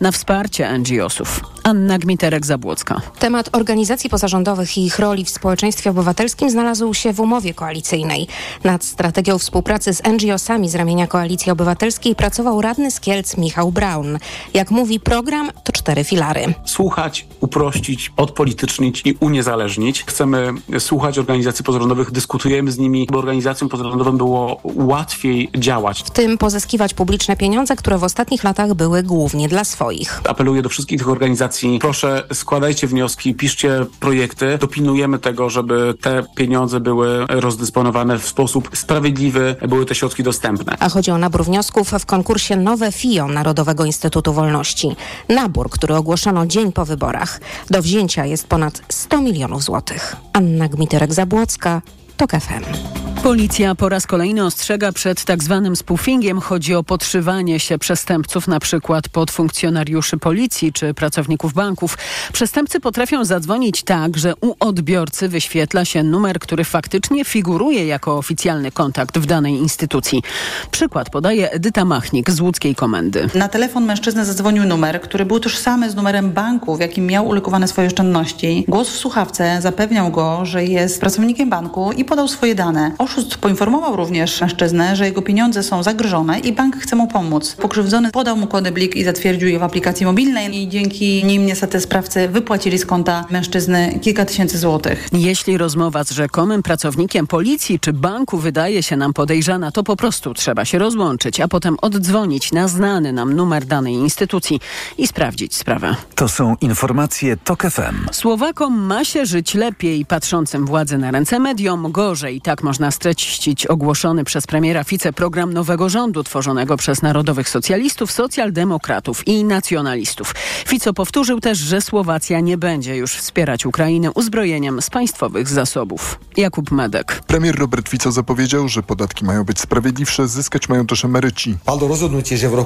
na wsparcie NGO-sów. Anna Gmiterek-Zabłocka. Temat organizacji pozarządowych i ich roli w społeczeństwie obywatelskim znalazł się w umowie koalicyjnej. Nad strategią współpracy z NGO-sami z ramienia Koalicji Obywatelskiej pracował radny z Kielc Michał Braun. Jak mówi program, to cztery filary. Słuchać, uprościć, odpolitycznić i uniezależnić. Chcemy słuchać organizacji pozarządowych, dyskutujemy z nimi, by organizacjom pozarządowym było łatwiej działać. W tym pozyskiwać publiczne pieniądze, które w ostatnich latach były głównie dla swoich. Apeluję do wszystkich tych organizacji, proszę składajcie wnioski, piszcie projekty, dopilnujemy tego, żeby te pieniądze były rozdysponowane w sposób sprawiedliwy, były te środki dostępne. A chodzi o nabór wniosków w konkursie Nowe FIO Narodowego Instytutu Wolności. Nabór, który ogłoszono dzień po wyborach. Do wzięcia jest ponad 100 milionów złotych. Anna Gmiterek-Zabłocka, TOK FM. Policja po raz kolejny ostrzega przed tak zwanym spoofingiem. Chodzi o podszywanie się przestępców, na przykład pod funkcjonariuszy policji czy pracowników banków. Przestępcy potrafią zadzwonić tak, że u odbiorcy wyświetla się numer, który faktycznie figuruje jako oficjalny kontakt w danej instytucji. Przykład podaje Edyta Machnik z łódzkiej komendy. Na telefon mężczyzny zadzwonił numer, który był tożsamy z numerem banku, w jakim miał ulokowane swoje oszczędności. Głos w słuchawce zapewniał go, że jest pracownikiem banku i podał swoje dane. Oszust poinformował również mężczyznę, że jego pieniądze są zagrożone i bank chce mu pomóc. Pokrzywdzony podał mu kody blik i zatwierdził je w aplikacji mobilnej i dzięki nim niestety sprawcy wypłacili z konta mężczyzny kilka tysięcy złotych. Jeśli rozmowa z rzekomym pracownikiem policji czy banku wydaje się nam podejrzana, to po prostu trzeba się rozłączyć, a potem oddzwonić na znany nam numer danej instytucji i sprawdzić sprawę. To są informacje TOK FM. Słowakom ma się żyć lepiej, patrzącym władzy na ręce mediom gorzej. Tak można streścić ogłoszony przez premiera Fice program nowego rządu tworzonego przez narodowych socjalistów, socjaldemokratów i nacjonalistów. Fico powtórzył też, że Słowacja nie będzie już wspierać Ukrainy uzbrojeniem z państwowych zasobów. Jakub Medek. Premier Robert Fico zapowiedział, że podatki mają być sprawiedliwsze, zyskać mają też emeryci.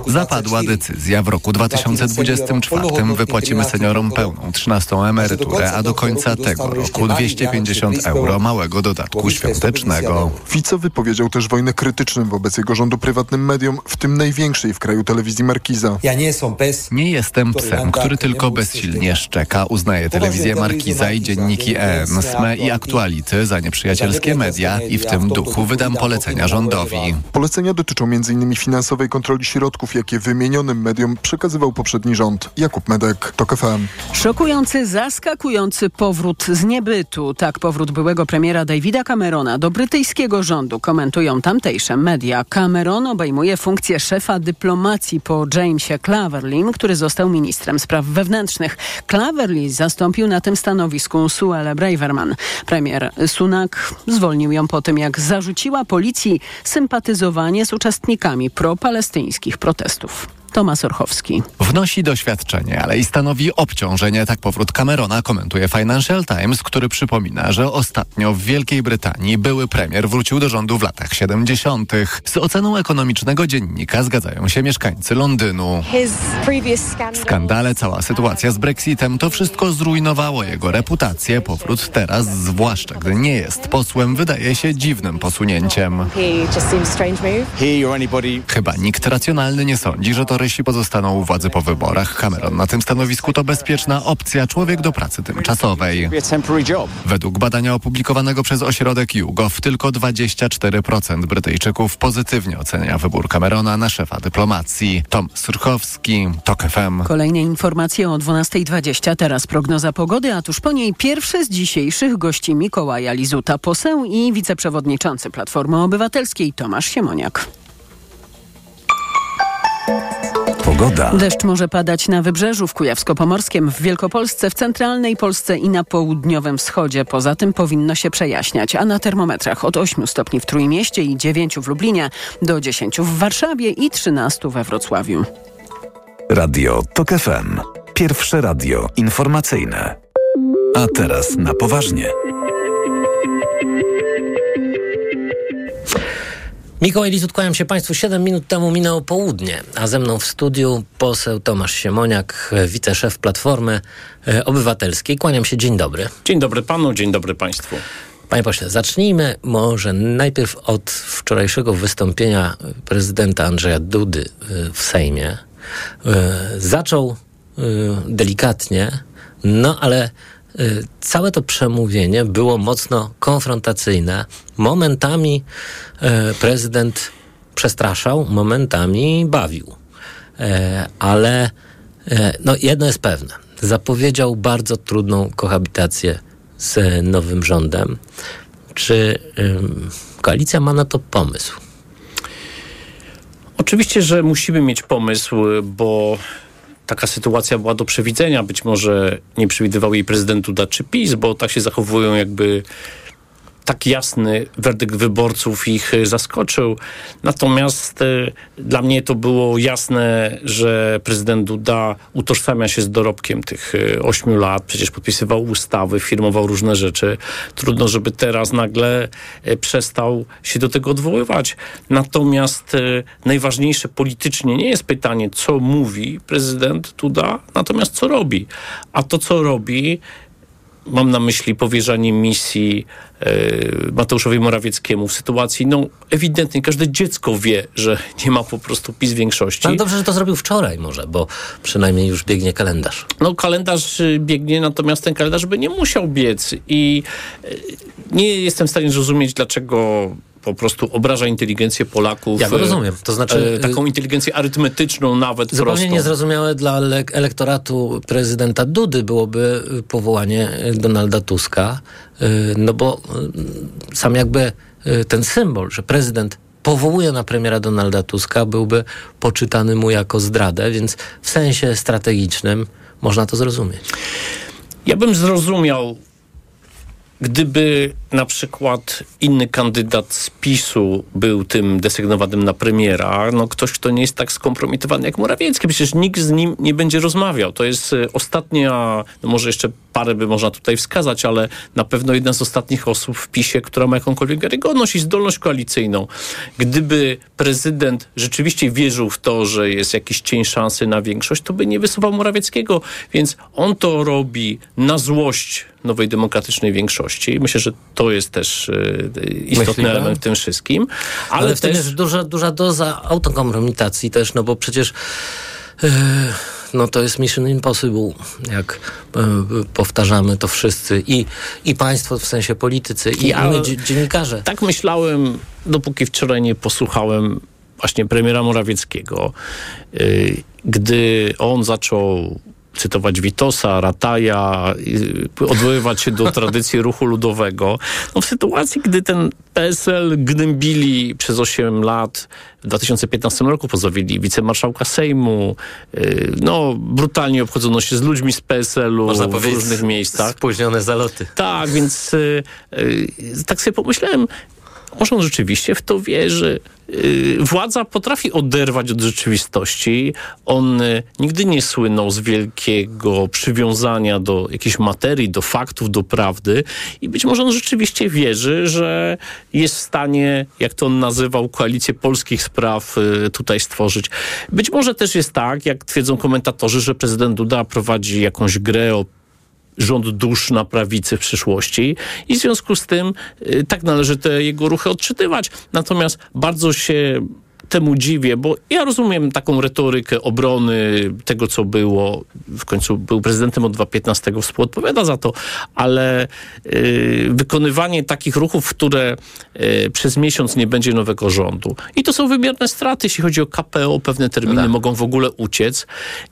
Zapadła decyzja. W roku 2024 wypłacimy seniorom pełną 13 emeryturę, a do końca tego roku 250 euro małego dodatku świątecznego. Fico wypowiedział też wojnę krytyczną wobec jego rządu prywatnym mediom, w tym największej w kraju telewizji Markiza. Nie jestem psem, który tylko bezsilnie szczeka. Uznaje telewizję Markiza i dzienniki EN, SME i Aktuality za nieprzyjacielskie media i w tym duchu wydam polecenia rządowi. Polecenia dotyczą m.in. finansowej kontroli środków, jakie wymienionym mediom przekazywał poprzedni rząd. Jakub Medek, TOK FM. Szokujący, zaskakujący powrót z niebytu. Tak powrót byłego premiera Davida Camerona do brytyjskiego rządu komentują tamtejsze media. Cameron obejmuje funkcję szefa dyplomacji po Jamesie Claverlym, który został ministrem spraw wewnętrznych. Claverly zastąpił na tym stanowisku Suelle Braverman. Premier Sunak zwolnił ją po tym, jak zarzuciła policji sympatyzowanie z uczestnikami propalestyńskich protestów. Tomasz Orchowski. Wnosi doświadczenie, ale i stanowi obciążenie. Tak powrót Camerona komentuje Financial Times, który przypomina, że ostatnio w Wielkiej Brytanii były premier wrócił do rządu w latach 70. Z oceną ekonomicznego dziennika zgadzają się mieszkańcy Londynu. Skandale, cała sytuacja z Brexitem, to wszystko zrujnowało jego reputację. Powrót teraz, zwłaszcza gdy nie jest posłem, wydaje się dziwnym posunięciem. Chyba nikt racjonalny nie sądzi, że torysi pozostaną u władzy po wyborach. Cameron na tym stanowisku to bezpieczna opcja, człowiek do pracy tymczasowej. Według badania opublikowanego przez ośrodek YouGov tylko 24% Brytyjczyków pozytywnie ocenia wybór Camerona na szefa dyplomacji. Tom Surchowski, TOK FM. Kolejne informacje o 12.20. Teraz prognoza pogody, a tuż po niej pierwszy z dzisiejszych gości Mikołaja Lizuta, poseł i wiceprzewodniczący Platformy Obywatelskiej Tomasz Siemoniak. Pogoda. Deszcz może padać na wybrzeżu w Kujawsko-Pomorskiem, w Wielkopolsce, w centralnej Polsce i na południowym wschodzie. Poza tym powinno się przejaśniać, a na termometrach od 8 stopni w Trójmieście i 9 w Lublinie do 10 w Warszawie i 13 we Wrocławiu. Radio TOK FM. Pierwsze radio informacyjne. A teraz na poważnie. Mikołaj Lizut, kłaniam się Państwu. Siedem minut temu minęło południe, a ze mną w studiu poseł Tomasz Siemoniak, wiceszef Platformy e, Obywatelskiej. Kłaniam się, dzień dobry. Dzień dobry Panu, dzień dobry Państwu. Panie pośle, zacznijmy może najpierw od wczorajszego wystąpienia prezydenta Andrzeja Dudy e, w Sejmie. Zaczął delikatnie, no ale całe to przemówienie było mocno konfrontacyjne. Momentami prezydent przestraszał, momentami bawił. Ale no, jedno jest pewne. Zapowiedział bardzo trudną kohabitację z nowym rządem. Czy koalicja ma na to pomysł? Oczywiście, że musimy mieć pomysł, bo taka sytuacja była do przewidzenia. Być może nie przewidywał jej prezydent Duda czy PiS, bo tak się zachowują jakby tak jasny werdykt wyborców ich e, zaskoczył. Natomiast e, dla mnie to było jasne, że prezydent Duda utożsamia się z dorobkiem tych e, ośmiu lat. Przecież podpisywał ustawy, firmował różne rzeczy. Trudno, żeby teraz nagle przestał się do tego odwoływać. Natomiast najważniejsze politycznie nie jest pytanie, co mówi prezydent Duda, natomiast co robi. A to, co robi, mam na myśli powierzanie misji e, Mateuszowi Morawieckiemu w sytuacji, no ewidentnie każde dziecko wie, że nie ma po prostu PiS większości. No dobrze, że to zrobił wczoraj może, bo przynajmniej już biegnie kalendarz. No kalendarz y, biegnie, natomiast ten kalendarz by nie musiał biec i e, nie jestem w stanie zrozumieć, dlaczego po prostu obraża inteligencję Polaków. Ja go rozumiem. To znaczy e, taką inteligencję arytmetyczną nawet Zupełnie prostą. niezrozumiałe dla elektoratu prezydenta Dudy byłoby powołanie Donalda Tuska, e, no bo e, sam jakby ten symbol, że prezydent powołuje na premiera Donalda Tuska, byłby poczytany mu jako zdradę, więc w sensie strategicznym można to zrozumieć. Ja bym zrozumiał Gdyby na przykład inny kandydat z PiSu był tym desygnowanym na premiera, no ktoś, kto nie jest tak skompromitowany jak Morawiecki, przecież nikt z nim nie będzie rozmawiał. To jest e, ostatnia, no może jeszcze parę by można tutaj wskazać, ale na pewno jedna z ostatnich osób w PiSie, która ma jakąkolwiek wiarygodność i zdolność koalicyjną. Gdyby prezydent rzeczywiście wierzył w to, że jest jakiś cień szansy na większość, to by nie wysuwał Morawieckiego, więc on to robi na złość nowej demokratycznej większości. Myślę, że to jest też y, istotny element w tym wszystkim. Ale, ale w też... tym jest duża, duża doza autokompromitacji też, no bo przecież yy, no to jest Mission Impossible, jak yy, powtarzamy to wszyscy i, i państwo w sensie politycy i ja, my dziennikarze. Tak myślałem, dopóki wczoraj nie posłuchałem właśnie premiera Morawieckiego, yy, gdy on zaczął cytować Witosa, Rataja, odwoływać się do tradycji ruchu ludowego. No w sytuacji, gdy ten PSL gnębili przez 8 lat, w 2015 roku pozowili wicemarszałka Sejmu, y, no brutalnie obchodzono się z ludźmi z PSL-u w różnych miejscach. Spóźnione zaloty. Tak, więc y, y, tak sobie pomyślałem, może on rzeczywiście w to wierzy. Y, władza potrafi oderwać od rzeczywistości. On y, nigdy nie słynął z wielkiego przywiązania do jakiejś materii, do faktów, do prawdy i być może on rzeczywiście wierzy, że jest w stanie, jak to on nazywał, koalicję polskich spraw y, tutaj stworzyć. Być może też jest tak, jak twierdzą komentatorzy, że prezydent Duda prowadzi jakąś grę o rząd dusz na prawicy w przyszłości i w związku z tym y, tak należy te jego ruchy odczytywać. Natomiast bardzo się temu dziwię, bo ja rozumiem taką retorykę obrony tego, co było. W końcu był prezydentem od 2015, współodpowiada za to, ale y, wykonywanie takich ruchów, które y, przez miesiąc nie będzie nowego rządu. I to są wymierne straty, jeśli chodzi o KPO, pewne terminy no tak. mogą w ogóle uciec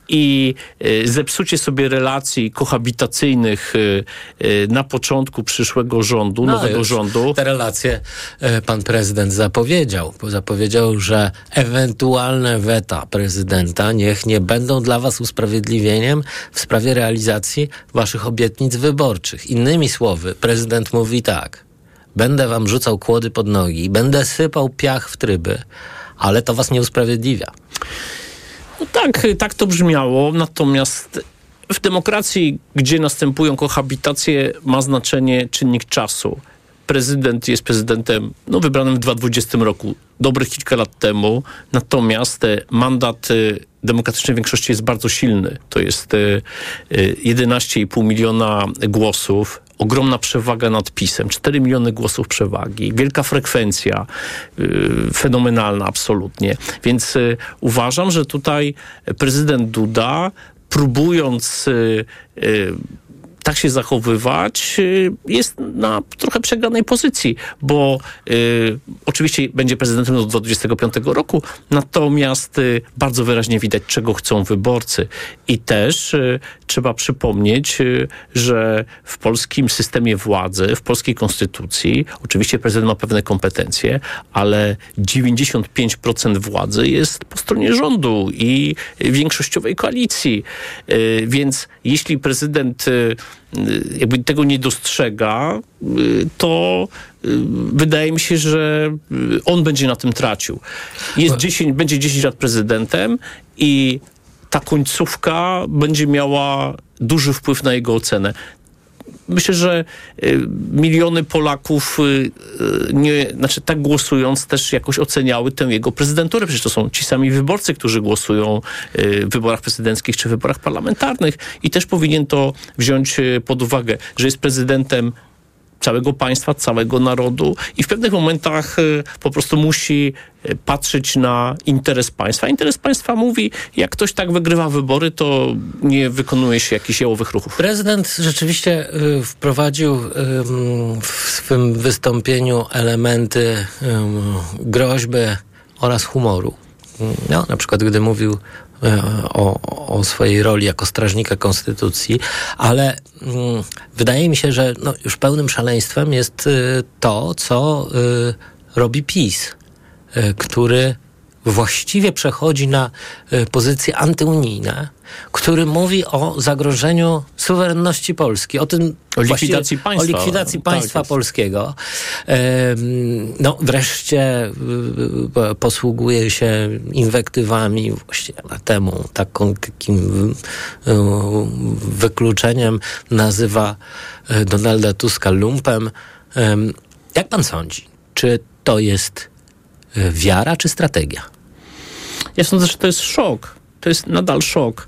i y, zepsucie sobie relacji kohabitacyjnych y, y, na początku przyszłego rządu, no, nowego rządu. Te relacje e, pan prezydent zapowiedział. Zapowiedział, że ewentualne weta prezydenta niech nie będą dla was usprawiedliwieniem w sprawie realizacji waszych obietnic wyborczych. Innymi słowy, prezydent mówi tak: będę wam rzucał kłody pod nogi, będę sypał piach w tryby, ale to was nie usprawiedliwia. No tak, tak to brzmiało, natomiast w demokracji, gdzie następują kohabitacje, ma znaczenie czynnik czasu prezydent jest prezydentem no, wybranym w 2020 roku, dobrych kilka lat temu, natomiast e, mandat e, demokratycznej większości jest bardzo silny. To jest 11,5 e, miliona głosów. Ogromna przewaga nad PiSem, 4 miliony głosów przewagi, wielka frekwencja, yy, fenomenalna absolutnie. Więc uważam, że tutaj prezydent Duda próbując yy, tak się zachowywać, y, jest na trochę przegranej pozycji, bo y, oczywiście będzie prezydentem do 2025 roku, natomiast y, bardzo wyraźnie widać, czego chcą wyborcy. I też y, trzeba przypomnieć, y, że w polskim systemie władzy, w polskiej konstytucji, oczywiście prezydent ma pewne kompetencje, ale 95% władzy jest po stronie rządu i większościowej koalicji. Y, więc jeśli prezydent y, jakby tego nie dostrzega, y, to y, wydaje mi się, że y, on będzie na tym tracił. Jest 10, będzie 10 lat prezydentem i ta końcówka będzie miała duży wpływ na jego ocenę. Myślę, że y, miliony Polaków, y, y, nie, znaczy tak głosując, też jakoś oceniały tę jego prezydenturę. Przecież to są ci sami wyborcy, którzy głosują w wyborach prezydenckich czy wyborach parlamentarnych i też powinien to wziąć pod uwagę, że jest prezydentem całego państwa, całego narodu i w pewnych momentach y, po prostu musi y, patrzeć na interes państwa. Interes państwa mówi, jak ktoś tak wygrywa wybory, to nie wykonuje się jakichś jałowych ruchów. Prezydent rzeczywiście y, wprowadził w swym wystąpieniu elementy groźby oraz humoru. No, na przykład gdy mówił o, o swojej roli jako strażnika konstytucji, ale mm, wydaje mi się, że no, już pełnym szaleństwem jest y, to, co y, robi PiS, który właściwie przechodzi na y, pozycje antyunijne, który mówi o zagrożeniu suwerenności Polski, o tym O likwidacji państwa. o likwidacji Tak państwa jest. polskiego. No wreszcie y, y, posługuje się inwektywami właściwie na temu, takim wykluczeniem nazywa Donalda Tuska lumpem. Em, Jak pan sądzi, czy to jest wiara czy strategia? Ja sądzę, że to jest szok. To jest nadal szok.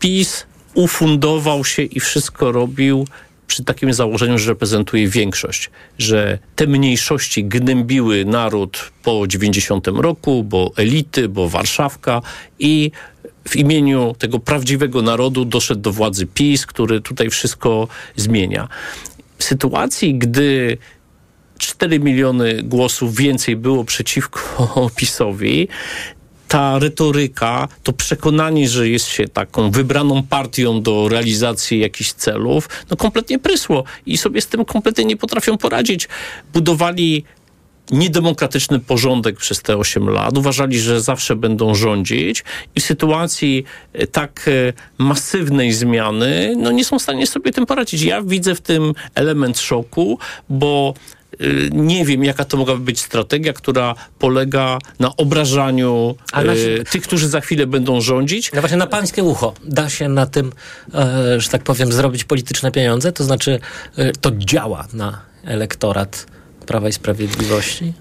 PiS ufundował się i wszystko robił przy takim założeniu, że reprezentuje większość, że te mniejszości gnębiły naród po 90 roku, bo elity, bo Warszawka i w imieniu tego prawdziwego narodu doszedł do władzy PiS, który tutaj wszystko zmienia. W sytuacji, gdy 4 miliony głosów więcej było przeciwko PiSowi, ta retoryka, to przekonanie, że jest się taką wybraną partią do realizacji jakichś celów, no kompletnie prysło i sobie z tym kompletnie nie potrafią poradzić. Budowali niedemokratyczny porządek przez te 8 lat, uważali, że zawsze będą rządzić i w sytuacji e, tak e, masywnej zmiany, no nie są w stanie sobie tym poradzić. Ja widzę w tym element szoku, bo nie wiem, jaka to mogłaby być strategia, która polega na obrażaniu na- y, tych, którzy za chwilę będą rządzić. No właśnie na pańskie ucho da się na tym, e, że tak powiem, zrobić polityczne pieniądze? To znaczy, e, to działa na elektorat Prawa i Sprawiedliwości?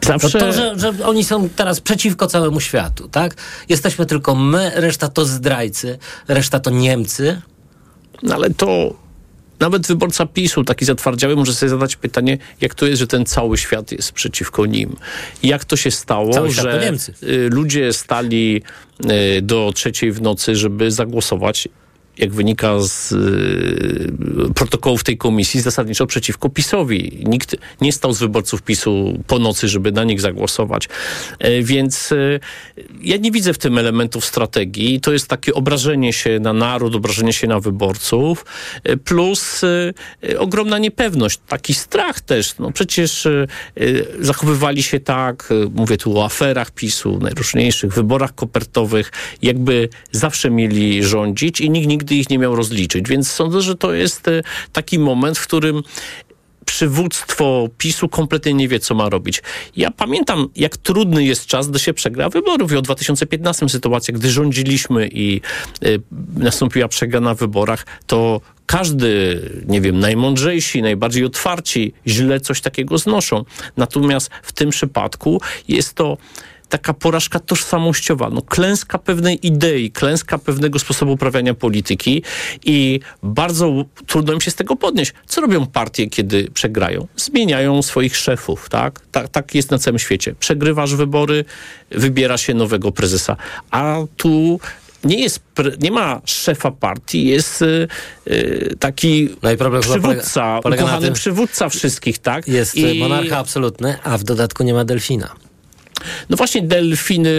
To, Zawsze... to że, że oni są teraz przeciwko całemu światu, tak? Jesteśmy tylko my, reszta to zdrajcy, reszta to Niemcy. No ale to nawet wyborca PiSu, taki zatwardziały, może sobie zadać pytanie, jak to jest, że ten cały świat jest przeciwko nim. Jak to się stało, Cały że Niemcy. y, ludzie stali y, do trzeciej w nocy, żeby zagłosować jak wynika z y, protokołów tej komisji, zasadniczo przeciwko PiSowi. Nikt nie stał z wyborców PiSu po nocy, żeby na nich zagłosować. E, więc e, ja nie widzę w tym elementów strategii. To jest takie obrażenie się na naród, obrażenie się na wyborców, e, plus ogromna niepewność, taki strach też. No przecież zachowywali się tak, mówię tu o aferach PiSu, najróżniejszych wyborach kopertowych, jakby zawsze mieli rządzić i nikt nigdy ich nie miał rozliczyć. Więc sądzę, że to jest e, taki moment, w którym przywództwo PiSu kompletnie nie wie, co ma robić. Ja pamiętam, jak trudny jest czas, gdy się przegra wyborów. I o 2015 sytuacja, gdy rządziliśmy i y, nastąpiła przegrana w wyborach, to każdy, nie wiem, najmądrzejsi, najbardziej otwarci, źle coś takiego znoszą. Natomiast w tym przypadku jest to taka porażka tożsamościowa, no klęska pewnej idei, klęska pewnego sposobu uprawiania polityki i bardzo trudno im się z tego podnieść. Co robią partie, kiedy przegrają? Zmieniają swoich szefów, tak? Tak, tak jest na całym świecie. Przegrywasz wybory, wybiera się nowego prezesa. A tu nie jest, nie ma szefa partii, jest y, y, taki no przywódca, polega, polega ukochany przywódca wszystkich, tak? Jest I... monarcha absolutny, a w dodatku nie ma delfina. No właśnie delfiny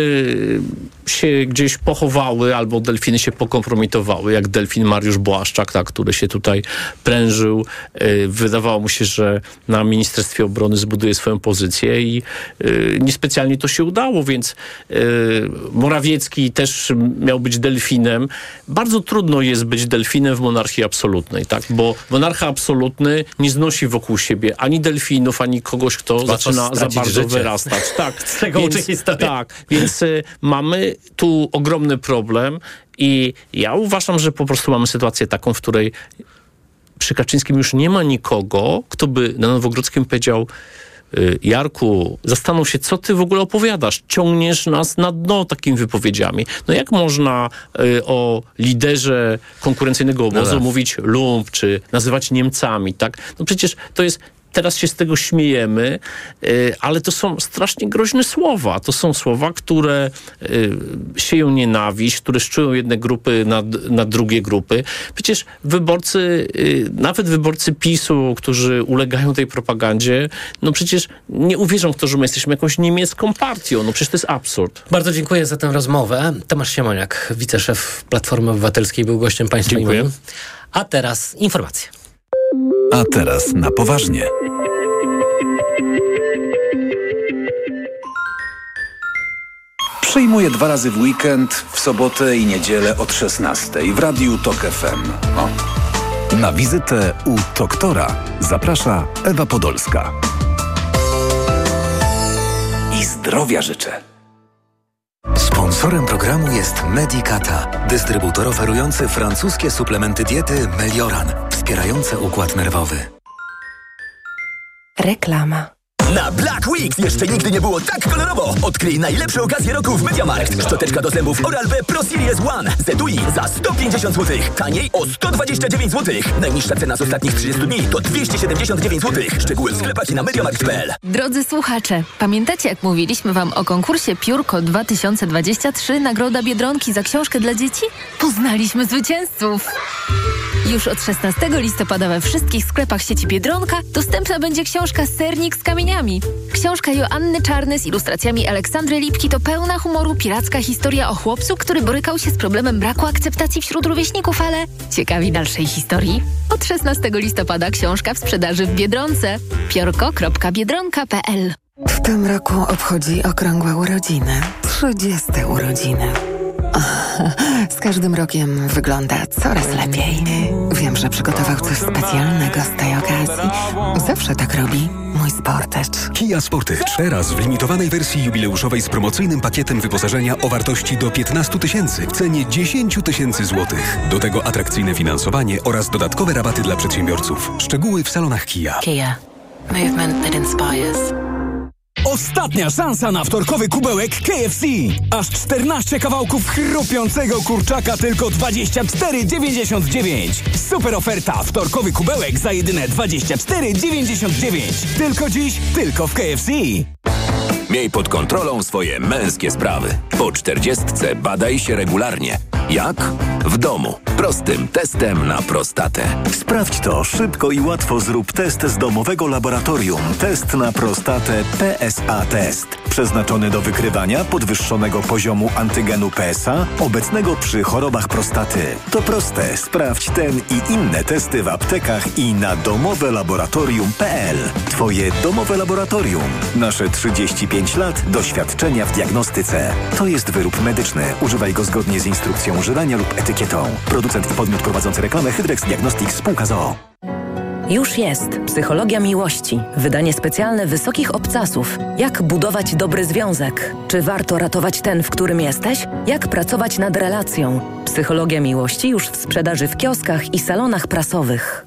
się gdzieś pochowały, albo delfiny się pokompromitowały, jak delfin Mariusz Błaszczak, tak, który się tutaj prężył. Y, wydawało mu się, że na Ministerstwie Obrony zbuduje swoją pozycję i y, niespecjalnie to się udało, więc y, Morawiecki też miał być delfinem. Bardzo trudno jest być delfinem w monarchii absolutnej, tak, bo monarcha absolutny nie znosi wokół siebie ani delfinów, ani kogoś, kto Łatwo zaczyna za bardzo życie. wyrastać. Tak, tego więc, uczy historia. Tak, więc mamy tu ogromny problem i ja uważam, że po prostu mamy sytuację taką, w której przy Kaczyńskim już nie ma nikogo, kto by na Nowogrodzkim powiedział y, Jarku, zastanów się, co ty w ogóle opowiadasz. Ciągniesz nas na dno takimi wypowiedziami. No jak można y, o liderze konkurencyjnego obozu no tak. mówić lump, czy nazywać Niemcami, tak? No przecież to jest teraz się z tego śmiejemy, y, ale to są strasznie groźne słowa. To są słowa, które y, sieją nienawiść, które szczują jedne grupy na, na drugie grupy. Przecież wyborcy, y, nawet wyborcy PiSu, którzy ulegają tej propagandzie, no przecież nie uwierzą w to, że my jesteśmy jakąś niemiecką partią. No przecież to jest absurd. Bardzo dziękuję za tę rozmowę. Tomasz Siemoniak, wiceszef Platformy Obywatelskiej, był gościem Państwa. Dziękuję. A teraz informacje. A teraz na poważnie. Przyjmuję dwa razy w weekend, w sobotę i niedzielę od 16 w Radiu TOK FM. O. Na wizytę u doktora zaprasza Ewa Podolska. I zdrowia życzę. Sponsorem programu jest Medicata, dystrybutor oferujący francuskie suplementy diety Melioran, wspierające układ nerwowy. Reklama. Na Black Weeks jeszcze nigdy nie było tak kolorowo. Odkryj najlepsze okazje roku w MediaMarkt. Szczoteczka do zębów Oral-B Pro Series One z etui za 150 zł. Taniej o 129 zł. Najniższa cena z ostatnich 30 dni to 279 zł. Szczegóły w sklepach i na MediaMarkt.pl. Drodzy słuchacze, pamiętacie jak mówiliśmy wam o konkursie Piórko 2023 Nagroda Biedronki za książkę dla dzieci? Poznaliśmy zwycięzców. Już od 16 listopada we wszystkich sklepach sieci Biedronka dostępna będzie książka Sernik z kamieniami. Książka Joanny Czarny z ilustracjami Aleksandry Lipki to pełna humoru piracka historia o chłopcu, który borykał się z problemem braku akceptacji wśród rówieśników, ale ciekawi dalszej historii? Od 16 listopada książka w sprzedaży w Biedronce. piorko.biedronka.pl W tym roku obchodzi okrągłe urodziny. 30 urodziny. Z każdym rokiem wygląda coraz lepiej. Że przygotował coś specjalnego z tej okazji. Zawsze tak robi mój Sportage. Kia Sportage. Teraz w limitowanej wersji jubileuszowej z promocyjnym pakietem wyposażenia o wartości do 15 tysięcy w cenie 10 tysięcy złotych. Do tego atrakcyjne finansowanie oraz dodatkowe rabaty dla przedsiębiorców. Szczegóły w salonach Kia. Kia. Movement that inspires. Ostatnia szansa na wtorkowy kubełek KFC. Aż 14 kawałków chrupiącego kurczaka tylko 24,99. Super oferta. Wtorkowy kubełek za jedyne 24,99. Tylko dziś, tylko w KFC. Miej pod kontrolą swoje męskie sprawy. Po czterdziestce badaj się regularnie. Jak? W domu. Prostym testem na prostatę. Sprawdź to szybko i łatwo. Zrób test z domowego laboratorium. Test na prostatę PSA Test. Przeznaczony do wykrywania podwyższonego poziomu antygenu PSA obecnego przy chorobach prostaty. To proste. Sprawdź ten i inne testy w aptekach i na domowelaboratorium.pl. Twoje domowe laboratorium. Nasze 35 lat doświadczenia w diagnostyce. To jest wyrób medyczny. Używaj go zgodnie z instrukcją używania lub etykietą. Producent i podmiot prowadzący reklamę Hydrex Diagnostics Spółka ZOO. Już jest Psychologia Miłości. Wydanie specjalne wysokich obcasów. Jak budować dobry związek? Czy warto ratować ten, w którym jesteś? Jak pracować nad relacją? Psychologia Miłości już w sprzedaży w kioskach i salonach prasowych.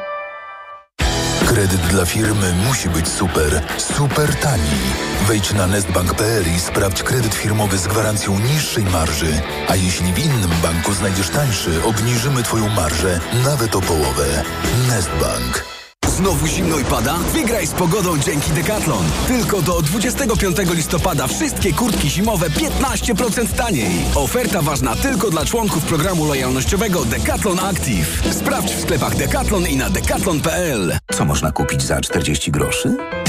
Kredyt dla firmy musi być super, super tani. Wejdź na nestbank.pl i sprawdź kredyt firmowy z gwarancją niższej marży. A jeśli w innym banku znajdziesz tańszy, obniżymy Twoją marżę nawet o połowę. Nestbank. Znowu zimno i pada? Wygraj z pogodą dzięki Decathlon. Tylko do 25 listopada wszystkie kurtki zimowe 15% taniej. Oferta ważna tylko dla członków programu lojalnościowego Decathlon Active. Sprawdź w sklepach Decathlon i na decathlon.pl. Co można kupić za 40 groszy?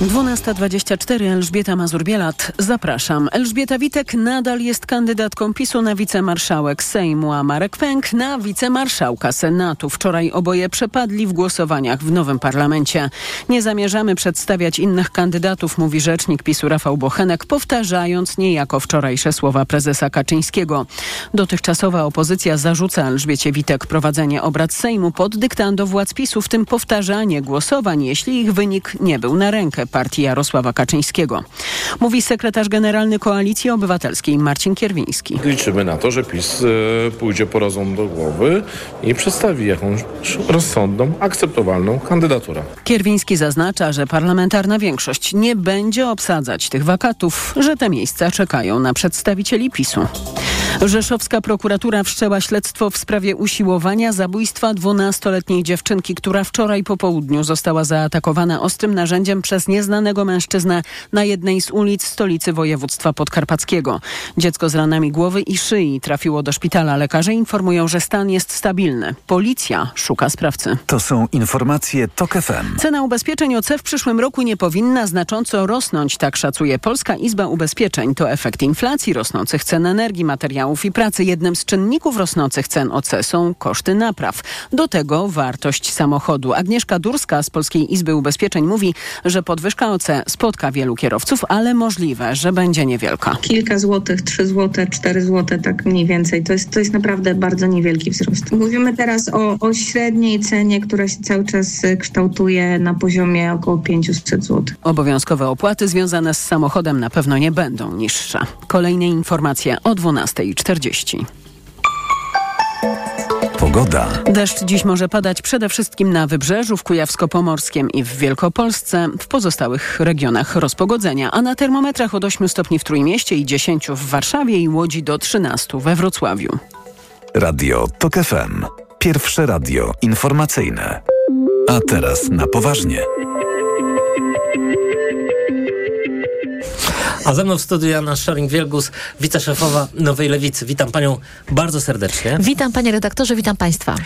12.24 Elżbieta Mazur-Bielat. Zapraszam. Elżbieta Witek nadal jest kandydatką PiSu na wicemarszałek Sejmu, a Marek Pęk na wicemarszałka Senatu. Wczoraj oboje przepadli w głosowaniach w nowym parlamencie. Nie zamierzamy przedstawiać innych kandydatów, mówi rzecznik PiSu Rafał Bochenek, powtarzając niejako wczorajsze słowa prezesa Kaczyńskiego. Dotychczasowa opozycja zarzuca Elżbiecie Witek prowadzenie obrad Sejmu pod dyktando władz PiSu, w tym powtarzanie głosowań, jeśli ich wynik nie był na rękę partii Jarosława Kaczyńskiego. Mówi sekretarz generalny Koalicji Obywatelskiej Marcin Kierwiński. Liczymy na to, że PiS e, pójdzie po rozum do głowy i przedstawi jakąś rozsądną, akceptowalną kandydaturę. Kierwiński zaznacza, że parlamentarna większość nie będzie obsadzać tych wakatów, że te miejsca czekają na przedstawicieli PiSu. Rzeszowska prokuratura wszczęła śledztwo w sprawie usiłowania zabójstwa 12-letniej dziewczynki, która wczoraj po południu została zaatakowana ostrym narzędziem przez nieznanego mężczyznę na jednej z ulic stolicy województwa podkarpackiego. Dziecko z ranami głowy i szyi trafiło do szpitala. Lekarze informują, że stan jest stabilny. Policja szuka sprawcy. To są informacje TOK FM. Cena ubezpieczeń OC w przyszłym roku nie powinna znacząco rosnąć, tak szacuje Polska Izba Ubezpieczeń. To efekt inflacji, rosnących cen energii, materiałów i pracy. Jednym z czynników rosnących cen OC są koszty napraw. Do tego wartość samochodu. Agnieszka Durska z Polskiej Izby Ubezpieczeń mówi, że podwyżka OC spotka wielu kierowców, ale możliwe, że będzie niewielka. Kilka złotych, trzy złote, cztery złote, tak mniej więcej. To jest, to jest naprawdę bardzo niewielki wzrost. Mówimy teraz o, o średniej cenie, która się cały czas kształtuje na poziomie około 500 zł. Obowiązkowe opłaty związane z samochodem na pewno nie będą niższe. Kolejne informacje o 12.40. Pogoda. Deszcz dziś może padać przede wszystkim na wybrzeżu, w Kujawsko-Pomorskiem i w Wielkopolsce, w pozostałych regionach rozpogodzenia, a na termometrach od 8 stopni w Trójmieście i 10 w Warszawie i Łodzi do 13 we Wrocławiu. Radio TOK FM. Pierwsze radio informacyjne. A teraz na poważnie. A ze mną w studiu Jana Szoring-Wielgus, wiceszefowa Nowej Lewicy. Witam panią bardzo serdecznie. Witam panie redaktorze, witam państwa.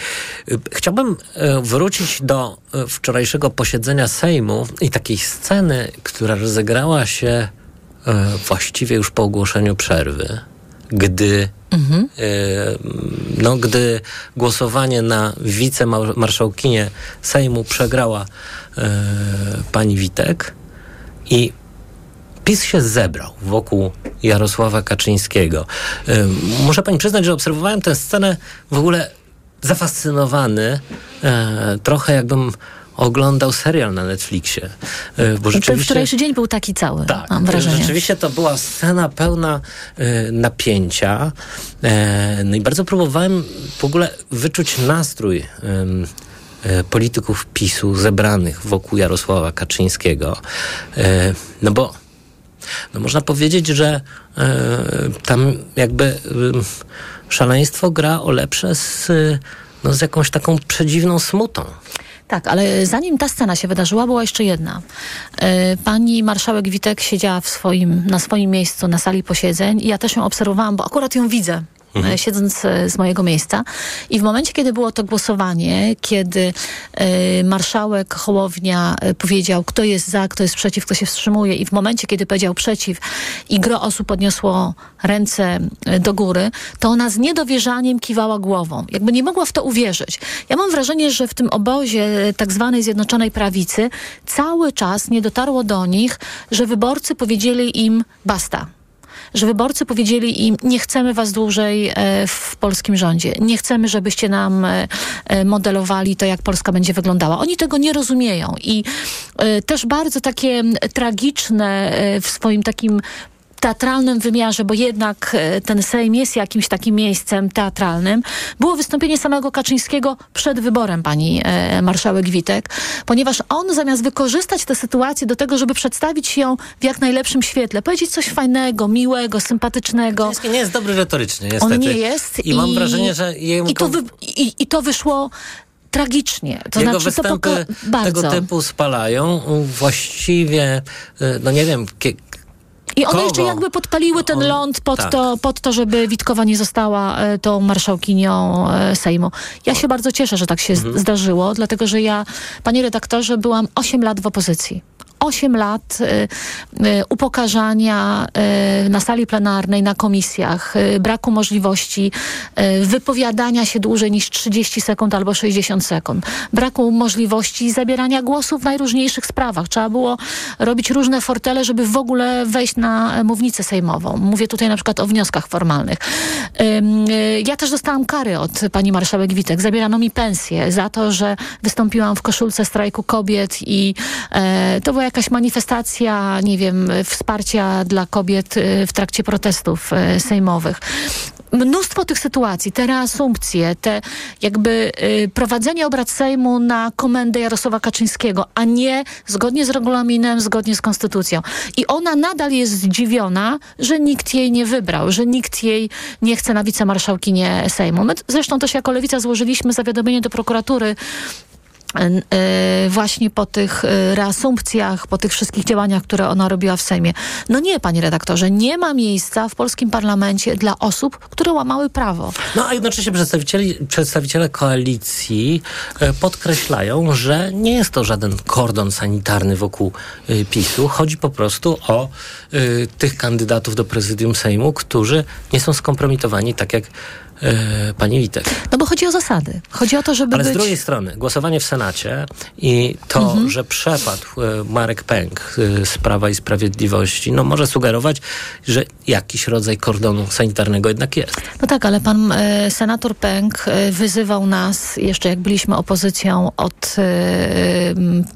Chciałbym e, wrócić do e, wczorajszego posiedzenia Sejmu i takiej sceny, która rozegrała się e, właściwie już po ogłoszeniu przerwy, gdy Mhm. No, gdy głosowanie na wicemarszałkinię Sejmu przegrała e, pani Witek i PiS się zebrał wokół Jarosława Kaczyńskiego. E, muszę pani przyznać, że obserwowałem tę scenę w ogóle zafascynowany, e, trochę jakbym oglądał serial na Netflixie. Bo rzeczywiście, wczorajszy dzień był taki cały, tak, mam wrażenie. Rzeczywiście to była scena pełna y, napięcia. E, no i bardzo próbowałem w ogóle wyczuć nastrój y, polityków PiSu zebranych wokół Jarosława Kaczyńskiego. E, no bo No można powiedzieć, że e, tam jakby e, szaleństwo gra o lepsze z, no, z jakąś taką przedziwną smutą. Tak, ale zanim ta scena się wydarzyła, była jeszcze jedna. E, pani marszałek Witek siedziała swoim, na swoim miejscu na sali posiedzeń i ja też ją obserwowałam, bo akurat ją widzę mhm. siedząc z mojego miejsca. I w momencie, kiedy było to głosowanie, kiedy y, marszałek Hołownia powiedział, kto jest za, kto jest przeciw, kto się wstrzymuje i w momencie, kiedy powiedział przeciw i gro osób podniosło ręce do góry, to ona z niedowierzaniem kiwała głową. Jakby nie mogła w to uwierzyć. Ja mam wrażenie, że w tym obozie tak zwanej Zjednoczonej Prawicy cały czas nie dotarło do nich, że wyborcy powiedzieli im basta że wyborcy powiedzieli im, nie chcemy was dłużej e, w polskim rządzie. Nie chcemy, żebyście nam e, e, modelowali to, jak Polska będzie wyglądała. Oni tego nie rozumieją i też bardzo takie tragiczne w swoim takim teatralnym wymiarze, bo jednak e, ten Sejm jest jakimś takim miejscem teatralnym, było wystąpienie samego Kaczyńskiego przed wyborem pani e, marszałek Witek, ponieważ on zamiast wykorzystać tę sytuację do tego, żeby przedstawić ją w jak najlepszym świetle, powiedzieć coś fajnego, miłego, sympatycznego. Kaczyński nie jest dobry retorycznie, niestety. On nie jest. I, i mam wrażenie, że jego... I to, wy, i, i to wyszło tragicznie. To Jego znaczy, występy to tego typu spalają. Właściwie, y, no nie wiem, i one jeszcze jakby podpaliły ten ląd pod, tak. to, pod to, żeby Witkowa nie została e, tą marszałkinią e, Sejmu. Ja się bardzo cieszę, że tak się mhm. zdarzyło, dlatego że ja, panie redaktorze, byłam 8 lat w opozycji. 8 lat y, y, upokarzania y, na sali plenarnej, na komisjach, braku możliwości wypowiadania się dłużej niż 30 sekund albo 60 sekund, braku możliwości zabierania głosu w najróżniejszych sprawach. Trzeba było robić różne fortele, żeby w ogóle wejść na mównicę sejmową. Mówię tutaj na przykład o wnioskach formalnych. Ja też dostałam kary od pani marszałek Witek. Zabierano mi pensję za to, że wystąpiłam w koszulce strajku kobiet i e, to była jakaś manifestacja, nie wiem, wsparcia dla kobiet y, w trakcie protestów y, sejmowych mnóstwo tych sytuacji, te reasumpcje, te jakby y, prowadzenie obrad Sejmu na komendę Jarosława Kaczyńskiego, a nie zgodnie z regulaminem, zgodnie z konstytucją. I ona nadal jest zdziwiona, że nikt jej nie wybrał, że nikt jej nie chce na wicemarszałkinię Sejmu. My zresztą też jako Lewica złożyliśmy zawiadomienie do prokuratury właśnie po tych e, reasumpcjach, po tych wszystkich działaniach, które ona robiła w Sejmie. No nie, panie redaktorze, nie ma miejsca w polskim parlamencie dla osób, które łamały prawo. No a jednocześnie przedstawiciele koalicji e, podkreślają, że nie jest to żaden kordon sanitarny wokół PiSu. Chodzi po prostu o tych kandydatów do prezydium Sejmu, którzy nie są skompromitowani tak jak e, pani Witek. No bo chodzi o zasady. Chodzi o to, żeby Ale być... z drugiej strony, głosowanie w Senacie i to, mhm. że przepadł e, Marek Pęk e, z Prawa i Sprawiedliwości, no może sugerować, że jakiś rodzaj kordonu sanitarnego jednak jest. No tak, ale pan e, senator Pęk e, wyzywał nas, jeszcze jak byliśmy opozycją, od e,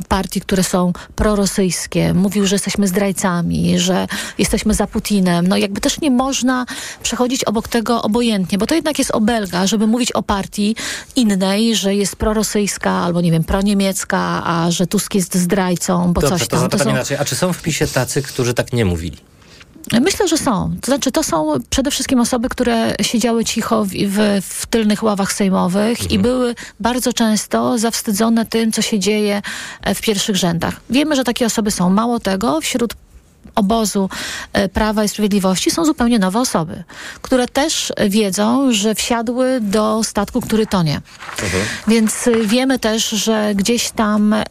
partii, które są prorosyjskie. Mówił, że jesteśmy zdrajcami, że jesteśmy za Putinem. No jakby też nie można przechodzić obok tego obojętnie, bo to jednak jednak jest obelga, żeby mówić o partii innej, że jest prorosyjska albo nie wiem, proniemiecka, a że Tusk jest zdrajcą, bo Dobrze, coś tam. To, to są... inaczej. A czy są w PiSie tacy, którzy tak nie mówili? Myślę, że są. To znaczy, to są przede wszystkim osoby, które siedziały cicho w, w, w tylnych ławach sejmowych mhm. i były bardzo często zawstydzone tym, co się dzieje w pierwszych rzędach. Wiemy, że takie osoby są. Mało tego, wśród obozu e, Prawa i Sprawiedliwości są zupełnie nowe osoby, które też wiedzą, że wsiadły do statku, który tonie. Mhm. Więc e, wiemy też, że gdzieś tam e,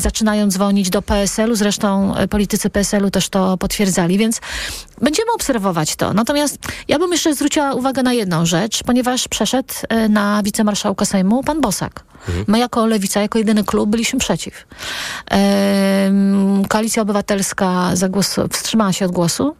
zaczynają dzwonić do PSL-u, zresztą e, politycy PSL-u też to potwierdzali, więc będziemy obserwować to. Natomiast ja bym jeszcze zwróciła uwagę na jedną rzecz, ponieważ przeszedł na wicemarszałka Sejmu pan Bosak. Mhm. My jako Lewica, jako jedyny klub byliśmy przeciw. Koalicja Obywatelska wstrzymała się od głosu,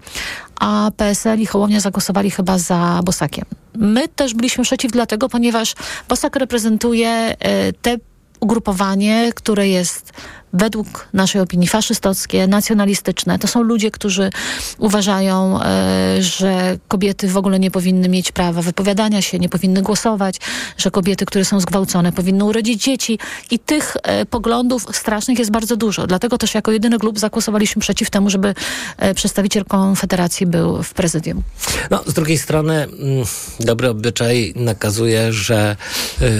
a PSL i Hołownia zagłosowali chyba za Bosakiem. My też byliśmy przeciw dlatego, ponieważ Bosak reprezentuje e, te ugrupowanie, które jest według naszej opinii faszystowskie, nacjonalistyczne. To są ludzie, którzy uważają, e, że kobiety w ogóle nie powinny mieć prawa wypowiadania się, nie powinny głosować, że kobiety, które są zgwałcone, powinny urodzić dzieci. I tych e, poglądów strasznych jest bardzo dużo. Dlatego też jako jedyny klub zagłosowaliśmy przeciw temu, żeby e, przedstawiciel Konfederacji był w prezydium. No, z drugiej strony mm, dobry obyczaj nakazuje, że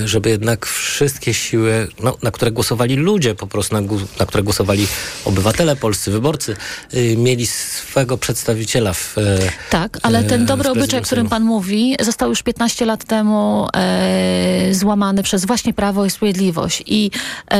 żeby jednak wszystkie siły, no, na które głosowali ludzie, po prostu na, na które głosowali obywatele polscy, wyborcy, y, mieli swego przedstawiciela w Tak, ale ten dobry obyczaj, o którym pan mówi, został już 15 lat temu e, złamany przez właśnie Prawo i Sprawiedliwość i e,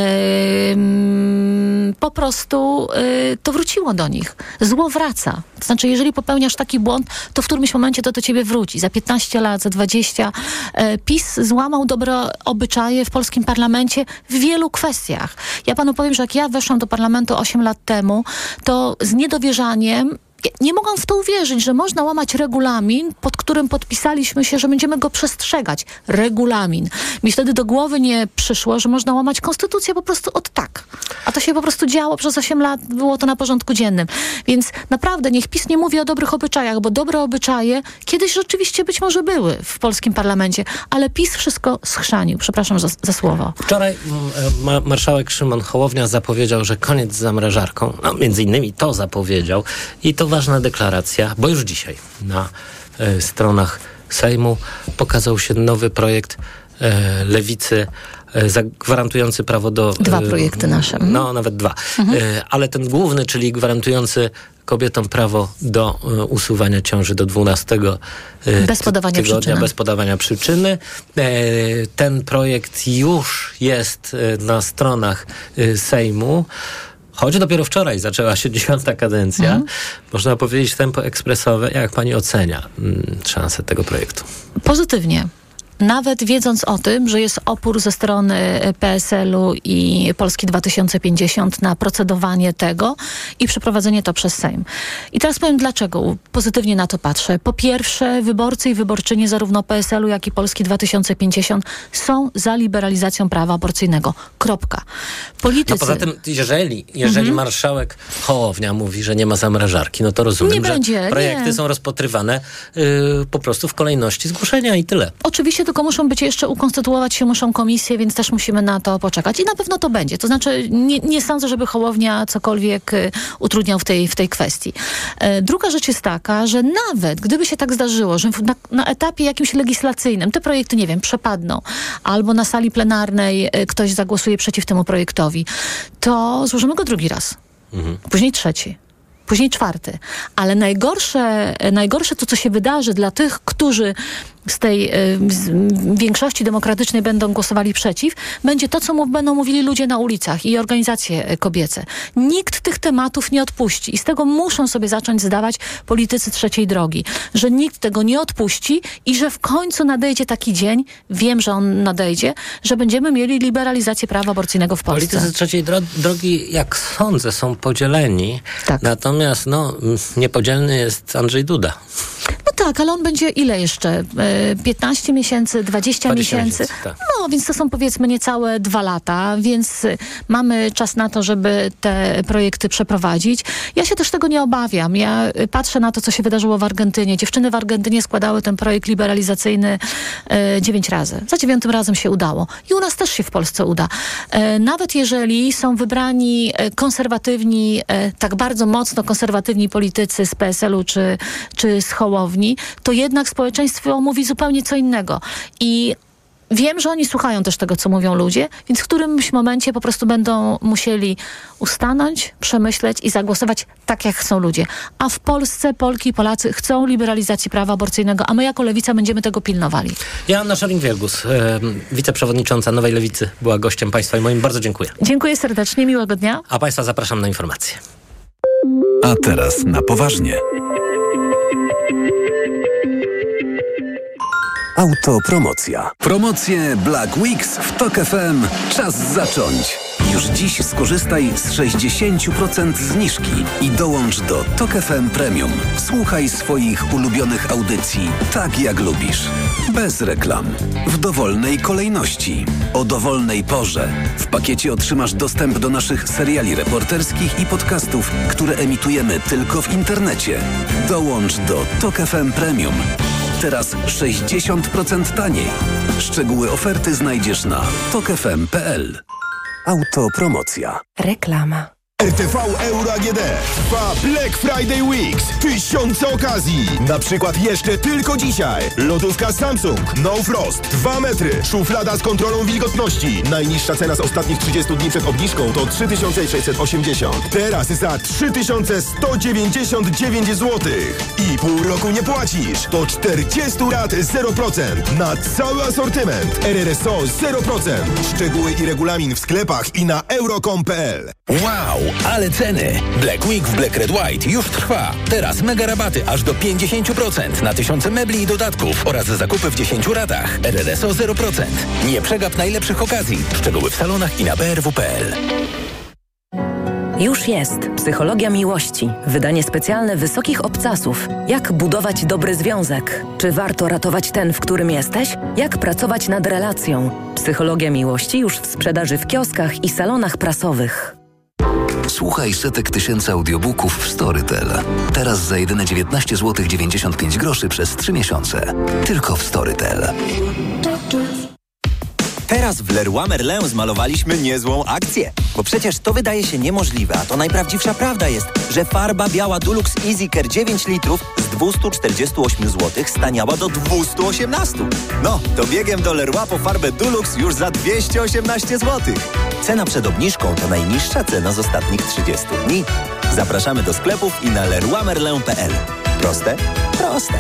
po prostu e, to wróciło do nich. Zło wraca. To znaczy, jeżeli popełniasz taki błąd, to w którymś momencie to do ciebie wróci. Za 15 lat, za 20. E, PiS złamał dobre obyczaje w polskim parlamencie w wielu kwestiach. Ja panu powiem, że jak ja weszłam do parlamentu 8 lat temu, to z niedowierzaniem nie mogą w to uwierzyć, że można łamać regulamin, pod którym podpisaliśmy się, że będziemy go przestrzegać. Regulamin. Mi wtedy do głowy nie przyszło, że można łamać konstytucję po prostu od tak. A to się po prostu działo przez 8 lat, było to na porządku dziennym. Więc naprawdę niech PiS nie mówi o dobrych obyczajach, bo dobre obyczaje kiedyś rzeczywiście być może były w polskim parlamencie, ale PiS wszystko schrzanił. Przepraszam za, za słowo. Wczoraj ma marszałek Szymon Hołownia zapowiedział, że koniec z zamrażarką. No, między innymi to zapowiedział i to ważna deklaracja, bo już dzisiaj na e, stronach Sejmu pokazał się nowy projekt e, lewicy e, gwarantujący prawo do... Dwa projekty nasze. No, nawet dwa. Mhm. E, ale ten główny, czyli gwarantujący kobietom prawo do e, usuwania ciąży do 12 e, bez podawania tygodnia, przyczyny. bez podawania przyczyny. ten projekt już jest na stronach Sejmu. Choć dopiero wczoraj zaczęła się dziesiąta kadencja, mhm. można powiedzieć tempo ekspresowe. Jak pani ocenia mm, szanse tego projektu? Pozytywnie nawet wiedząc o tym, że jest opór ze strony PSL-u i Polski 2050 na procedowanie tego i przeprowadzenie to przez Sejm. I teraz powiem dlaczego pozytywnie na to patrzę. Po pierwsze, wyborcy i wyborczynie zarówno PSL-u, jak i Polski 2050 są za liberalizacją prawa aborcyjnego. Kropka. Politycy... No poza tym, jeżeli, jeżeli mhm. marszałek Hołownia mówi, że nie ma zamrażarki, no to rozumiem, nie że będzie, projekty nie. są rozpatrywane yy, po prostu w kolejności zgłoszenia i tyle. Oczywiście tylko muszą być jeszcze, ukonstytuować się muszą komisje, więc też musimy na to poczekać. I na pewno to będzie. To znaczy nie, nie sądzę, żeby Hołownia cokolwiek y, utrudniał w tej, w tej kwestii. E, druga rzecz jest taka, że nawet gdyby się tak zdarzyło, że na, na etapie jakimś legislacyjnym te projekty, nie wiem, przepadną, albo na sali plenarnej y, ktoś zagłosuje przeciw temu projektowi, to złożymy go drugi raz. Mhm. Później trzeci później czwarty. Ale najgorsze, najgorsze to, co się wydarzy dla tych, którzy z tej y, z większości demokratycznej będą głosowali przeciw, będzie to, co mów, będą mówili ludzie na ulicach i organizacje y, kobiece. Nikt tych tematów nie odpuści i z tego muszą sobie zacząć zdawać politycy trzeciej drogi, że nikt tego nie odpuści i że w końcu nadejdzie taki dzień, wiem, że on nadejdzie, że będziemy mieli liberalizację prawa aborcyjnego w Polsce. Politycy trzeciej dro drogi, jak sądzę, są podzieleni. Tak. Natomiast no, niepodzielny jest Andrzej Duda. Tak, ale on będzie ile jeszcze? 15 miesięcy, 20, 20 miesięcy. miesięcy tak. No, więc to są powiedzmy niecałe dwa lata, więc mamy czas na to, żeby te projekty przeprowadzić. Ja się też tego nie obawiam. Ja patrzę na to, co się wydarzyło w Argentynie. Dziewczyny w Argentynie składały ten projekt liberalizacyjny e, dziewięć razy. Za dziewiątym razem się udało. I u nas też się w Polsce uda. E, nawet jeżeli są wybrani konserwatywni, e, tak bardzo mocno konserwatywni politycy z PSL-u czy, czy z Hołowni, to jednak społeczeństwo mówi zupełnie co innego. I Wiem, że oni słuchają też tego, co mówią ludzie, więc w którymś momencie po prostu będą musieli ustanąć, przemyśleć i zagłosować tak, jak chcą ludzie. A w Polsce Polki i Polacy chcą liberalizacji prawa aborcyjnego, a my jako Lewica będziemy tego pilnowali. Joanna Szoring-Wielgus, e, wiceprzewodnicząca Nowej Lewicy, była gościem Państwa i moim bardzo dziękuję. Dziękuję serdecznie, miłego dnia. A Państwa zapraszam na informacje. A teraz na poważnie. Autopromocja. Promocje Black Weeks w TOK FM. Czas zacząć. Już dziś skorzystaj z 60% zniżki i dołącz do Tok FM Premium. Słuchaj swoich ulubionych audycji tak jak lubisz. Bez reklam. W dowolnej kolejności. O dowolnej porze. W pakiecie otrzymasz dostęp do naszych seriali reporterskich i podcastów, które emitujemy tylko w internecie. Dołącz do Tok FM Premium. Teraz 60% taniej. Szczegóły oferty znajdziesz na tokefm.pl. Autopromocja. Reklama. RTV Euro AGD trwa Black Friday Weeks. Tysiące okazji. Na przykład jeszcze tylko dzisiaj. Lodówka Samsung No Frost 2 metry. Szuflada z kontrolą wilgotności. Najniższa cena z ostatnich 30 dni przed obniżką to 3680. Teraz za 3199 zł. I pół roku nie płacisz. To 40 lat 0%. Na cały asortyment. RRSO 0%. Szczegóły i regulamin w sklepach i na euro.com.pl. Wow, ale ceny! Black Week w Black Red White już trwa. Teraz mega rabaty aż do 50% na tysiące mebli i dodatków oraz zakupy w 10 ratach. RRSO 0%. Nie przegap najlepszych okazji. Szczegóły w salonach i na brw.pl. Już jest Psychologia Miłości. Wydanie specjalne wysokich obcasów. Jak budować dobry związek? Czy warto ratować ten, w którym jesteś? Jak pracować nad relacją? Psychologia Miłości już w sprzedaży w kioskach i salonach prasowych. Słuchaj setek tysięcy audiobooków w Storytel. Teraz za jedyne 19 zł 95 groszy przez 3 miesiące. Tylko w Storytel. Teraz w Leroy Merlin zmalowaliśmy niezłą akcję. Bo przecież to wydaje się niemożliwe, a to najprawdziwsza prawda jest, że farba biała Dulux Easy Care 9 litrów z 248 zł staniała do 218. No, to biegiem do Leroy po farbę Dulux już za 218 zł. Cena przed obniżką to najniższa cena z ostatnich 30 dni. Zapraszamy do sklepów i na leroymerlin.pl. Proste? Proste.